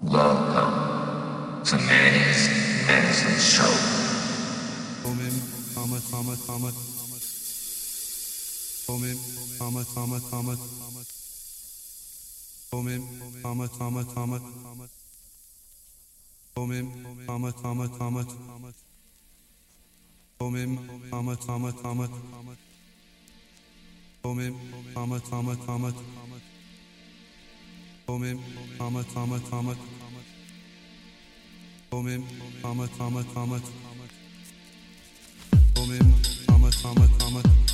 Welcome to Manny'z Medicine Show. Moment, Thomas, Thomas, Thomas. Moment, Thomas, Thomas, Thomas. Moment, Thomas, Thomas, Thomas.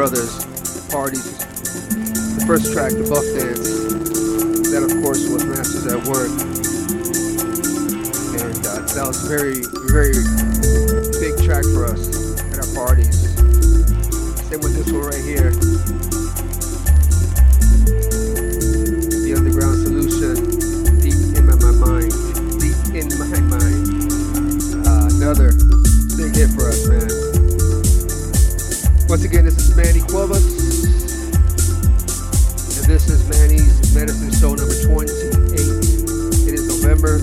Brothers, Parties. The first track, The Buff Dance. Manny'z Medicine Show number 28. It is November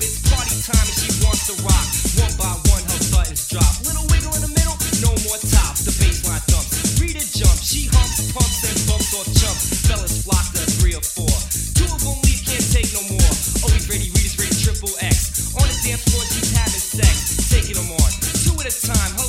It's party time and she wants to rock. One by one, her buttons drop. Little wiggle in the middle, no more tops. The bassline thumps. Rita jump, she humps, pumps, and bumps or chumps. Fellas flock to three or four. Two of them leave, can't take no more. Oh, Always ready, Rita's ready, triple X. On the dance floor, she's having sex. Taking them on, two at a time.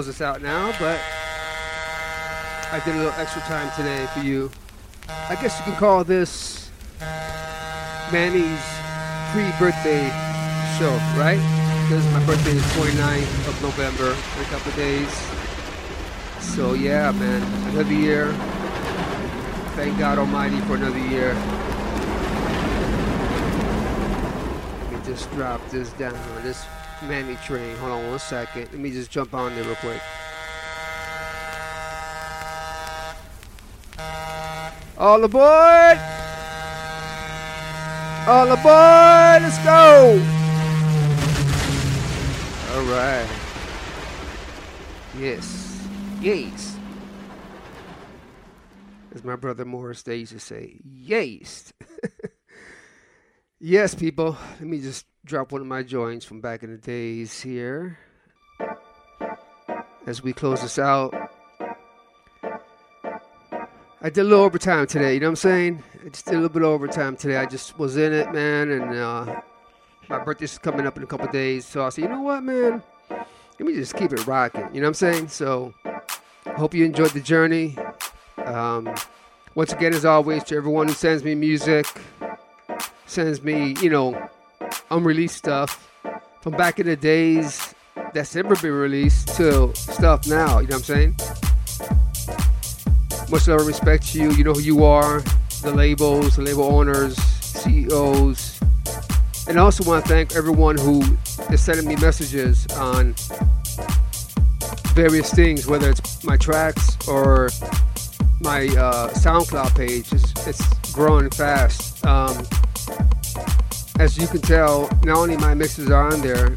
Close this out now, but I did a little extra time today for you. I guess you can call this Manny's pre-birthday show, right? Because my birthday is 29th of November in a couple days. So yeah, man, another year. Thank God Almighty for another year. Let me just drop this down this Manny train. Hold on one second. Let me just jump on there real quick. All aboard! All aboard! Let's go! All right. Yes. Yes. As my brother Morris they used to say, yes. yes, people. Let me just drop one of my joints from back in the days here. As we close this out. I did a little overtime today, you know what I'm saying? I just did a little bit of overtime today. I just was in it, man, and uh, my birthday's coming up in a couple days. So I said, you know what, man? Let me just keep it rocking, you know what I'm saying? So hope you enjoyed the journey. Um, once again, as always, to everyone who sends me music, sends me, you know, unreleased stuff from back in the days that's never been released to stuff now, you know what I'm saying? Much love and respect to you. You know who you are, the labels, the label owners, CEOs. And I also want to thank everyone who is sending me messages on various things, whether it's my tracks or my uh, SoundCloud page. It's, it's growing fast. Um, as you can tell, not only my mixes are on there,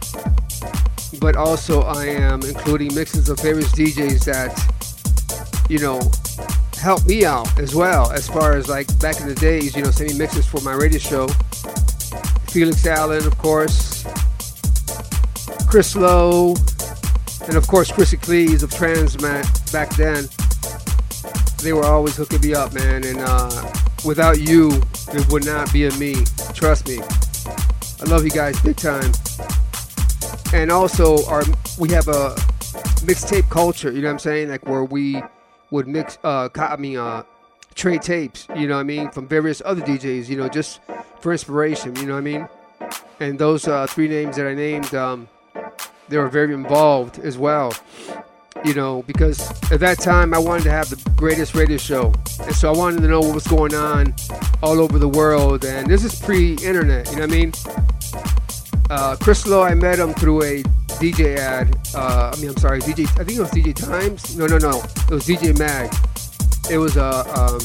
but also I am including mixes of various DJs that, you know, help me out as well. As far as like back in the days, you know, sending mixes for my radio show. Felix Allen, of course, Chris Lowe, and of course Chrissy Cleese of Transmat back then. They were always hooking me up, man, and uh, without you, it would not be a me. Trust me. I love you guys big time. And also, our we have a mixtape culture. You know what I'm saying? Like where we would mix, uh, I mean, uh, trade tapes. You know what I mean? From various other DJs. You know, just for inspiration. You know what I mean? And those uh, three names that I named, um, they were very involved as well. You know, because at that time I wanted to have the greatest radio show, and so I wanted to know what was going on all over the world. And this is pre-internet. You know what I mean? Uh, Chris Lowe, I met him through a DJ ad. Uh, I mean, I'm sorry, DJ. I think it was DJ Times. No, no, no. It was DJ Mag. It was a um,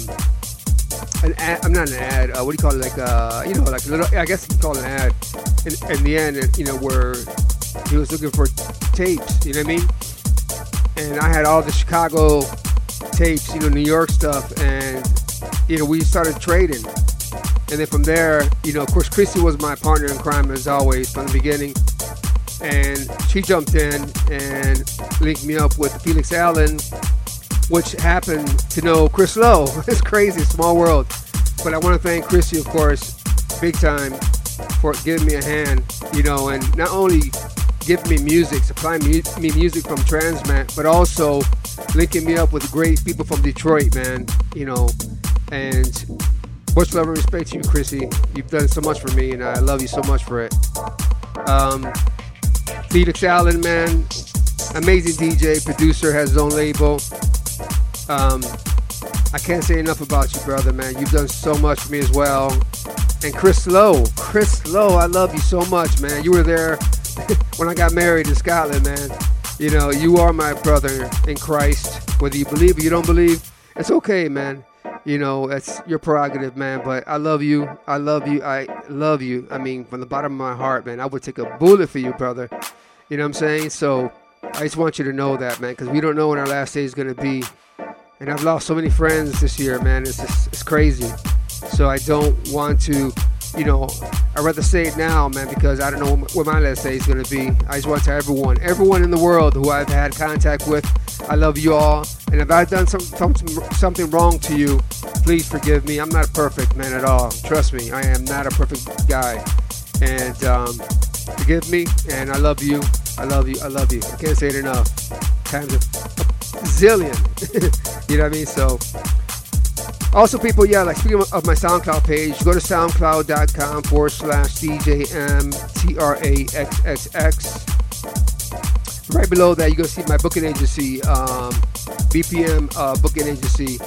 an ad. I'm not an ad. Uh, what do you call it? Like uh, you know, like a little. I guess you can call it an ad. In, in the end, you know, where he was looking for tapes. You know what I mean? And I had all the Chicago tapes, you know, New York stuff, and you know, we started trading. And then from there, you know, of course, Chrissy was my partner in crime as always from the beginning. And she jumped in and linked me up with Felix Allen, which happened to know Chris Lowe. it's crazy, small world. But I want to thank Chrissy, of course, big time. for giving me a hand, you know, and not only giving me music, supplying me, me music from Transmat, but also linking me up with great people from Detroit, man, you know, and much love and respect to you, Chrissy. You've done so much for me, and I love you so much for it. Um, Felix Allen, man, amazing DJ, producer, has his own label. Um, I can't say enough about you, brother, man. You've done so much for me as well. And Chris Lowe, Chris Lowe, I love you so much, man. You were there when I got married in Scotland, man. You know, you are my brother in Christ. Whether you believe or you don't believe, it's okay, man. You know, it's your prerogative, man. But I love you. I love you. I love you. I mean, from the bottom of my heart, man. I would take a bullet for you, brother. You know what I'm saying? So I just want you to know that, man, because we don't know when our last day is going to be. And I've lost so many friends this year, man. It's just, it's crazy. So I don't want to, you know, I'd rather say it now, man, because I don't know what my last day is going to be. I just want to tell everyone, everyone in the world who I've had contact with, I love you all. And if I've done some, something, something wrong to you, please forgive me. I'm not perfect, man, at all. Trust me, I am not a perfect guy. And um, forgive me, and I love you. I love you. I love you. I can't say it enough. Times a zillion. you know what I mean? So, also, people, yeah, like speaking of my SoundCloud page, go to soundcloud.com forward slash DJMTRAXXX. Right below that, you're going to see my booking agency, um, BPM uh, booking agency.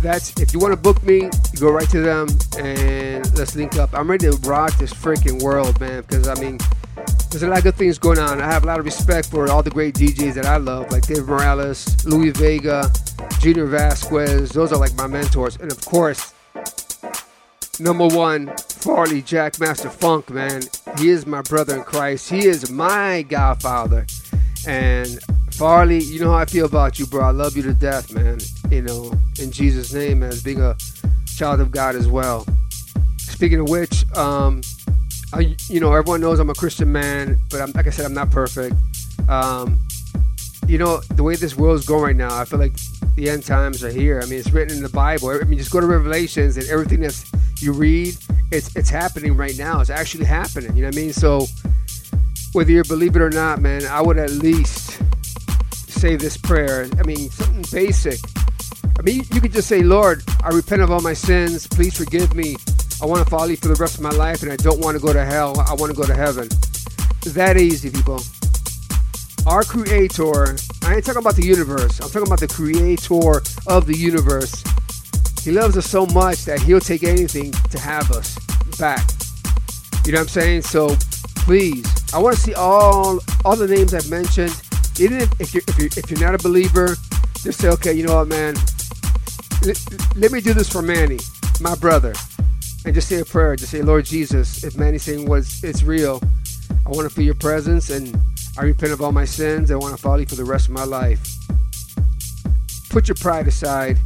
That's if you want to book me, you go right to them and let's link up. I'm ready to rock this freaking world, man, because I mean, there's a lot of good things going on. I have a lot of respect for all the great DJs that I love, like Dave Morales, Louis Vega, Junior Vasquez. Those are like my mentors. And of course, number one, Farley Jackmaster Funk, man. He is my brother in Christ. He is my godfather. And Farley, you know how I feel about you, bro. I love you to death, man. You know, in Jesus' name, as being a child of God as well. Speaking of which, um, I, you know, everyone knows I'm a Christian man, but I'm, like I said, I'm not perfect. Um, you know, the way this world's going right now, I feel like the end times are here. I mean, it's written in the Bible. I mean, just go to Revelations and everything that you read, it's it's happening right now. It's actually happening. You know what I mean? So, whether you believe it or not, man, I would at least say this prayer. I mean, something basic. I mean, you, could just say, Lord, I repent of all my sins. Please forgive me. I want to follow you for the rest of my life, and I don't want to go to hell. I want to go to heaven. That easy, people. Our creator, I ain't talking about the universe. I'm talking about the creator of the universe. He loves us so much that he'll take anything to have us back. You know what I'm saying? So please, I want to see all all the names I've mentioned. Even if, if you're if you're if you're not a believer, just say, okay, you know what, man. Let, let me do this for Manny, my brother and just say a prayer. Just say, Lord Jesus, if Manny's saying was it's real, I want to feel your presence and I repent of all my sins. I want to follow you for the rest of my life. Put your pride aside,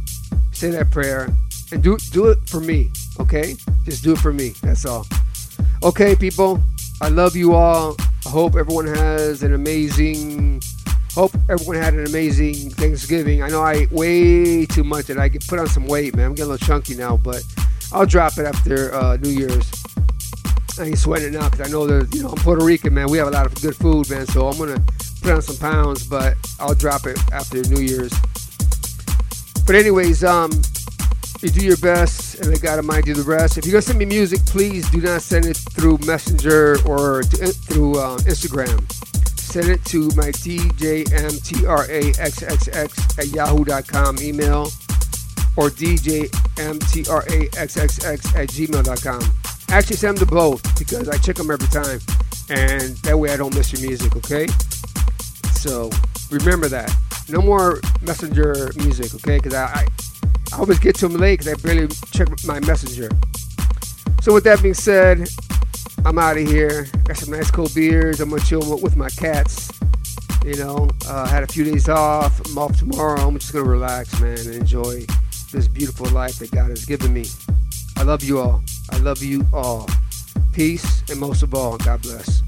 say that prayer, and do do it for me. Okay? Just do it for me. That's all. Okay, people. I love you all. I hope everyone has an amazing hope everyone had an amazing Thanksgiving. I know I ate way too much and I get put on some weight, man. I'm getting a little chunky now, but I'll drop it after uh, New Year's. I ain't sweating it now because I know that you know I'm Puerto Rican, man. We have a lot of good food, man. So I'm gonna put on some pounds, but I'll drop it after New Year's. But anyways, um, you do your best, and I gotta mind you the rest. If you're gonna send me music, please do not send it through Messenger or to, through uh, Instagram. Send it to my DJMTRAXXX at yahoo.com email or DJMTRAXXX at gmail.com. Actually, send them to both because I check them every time, and that way I don't miss your music, okay? So remember that. No more messenger music, okay? Because I, I, I always get to them late because I barely check my messenger. So with that being said, I'm out of here. Got some nice cold beers. I'm gonna chill with my cats. You know, uh, had a few days off. I'm off tomorrow. I'm just gonna relax, man, and enjoy this beautiful life that God has given me. I love you all. I love you all. Peace, and most of all, God bless.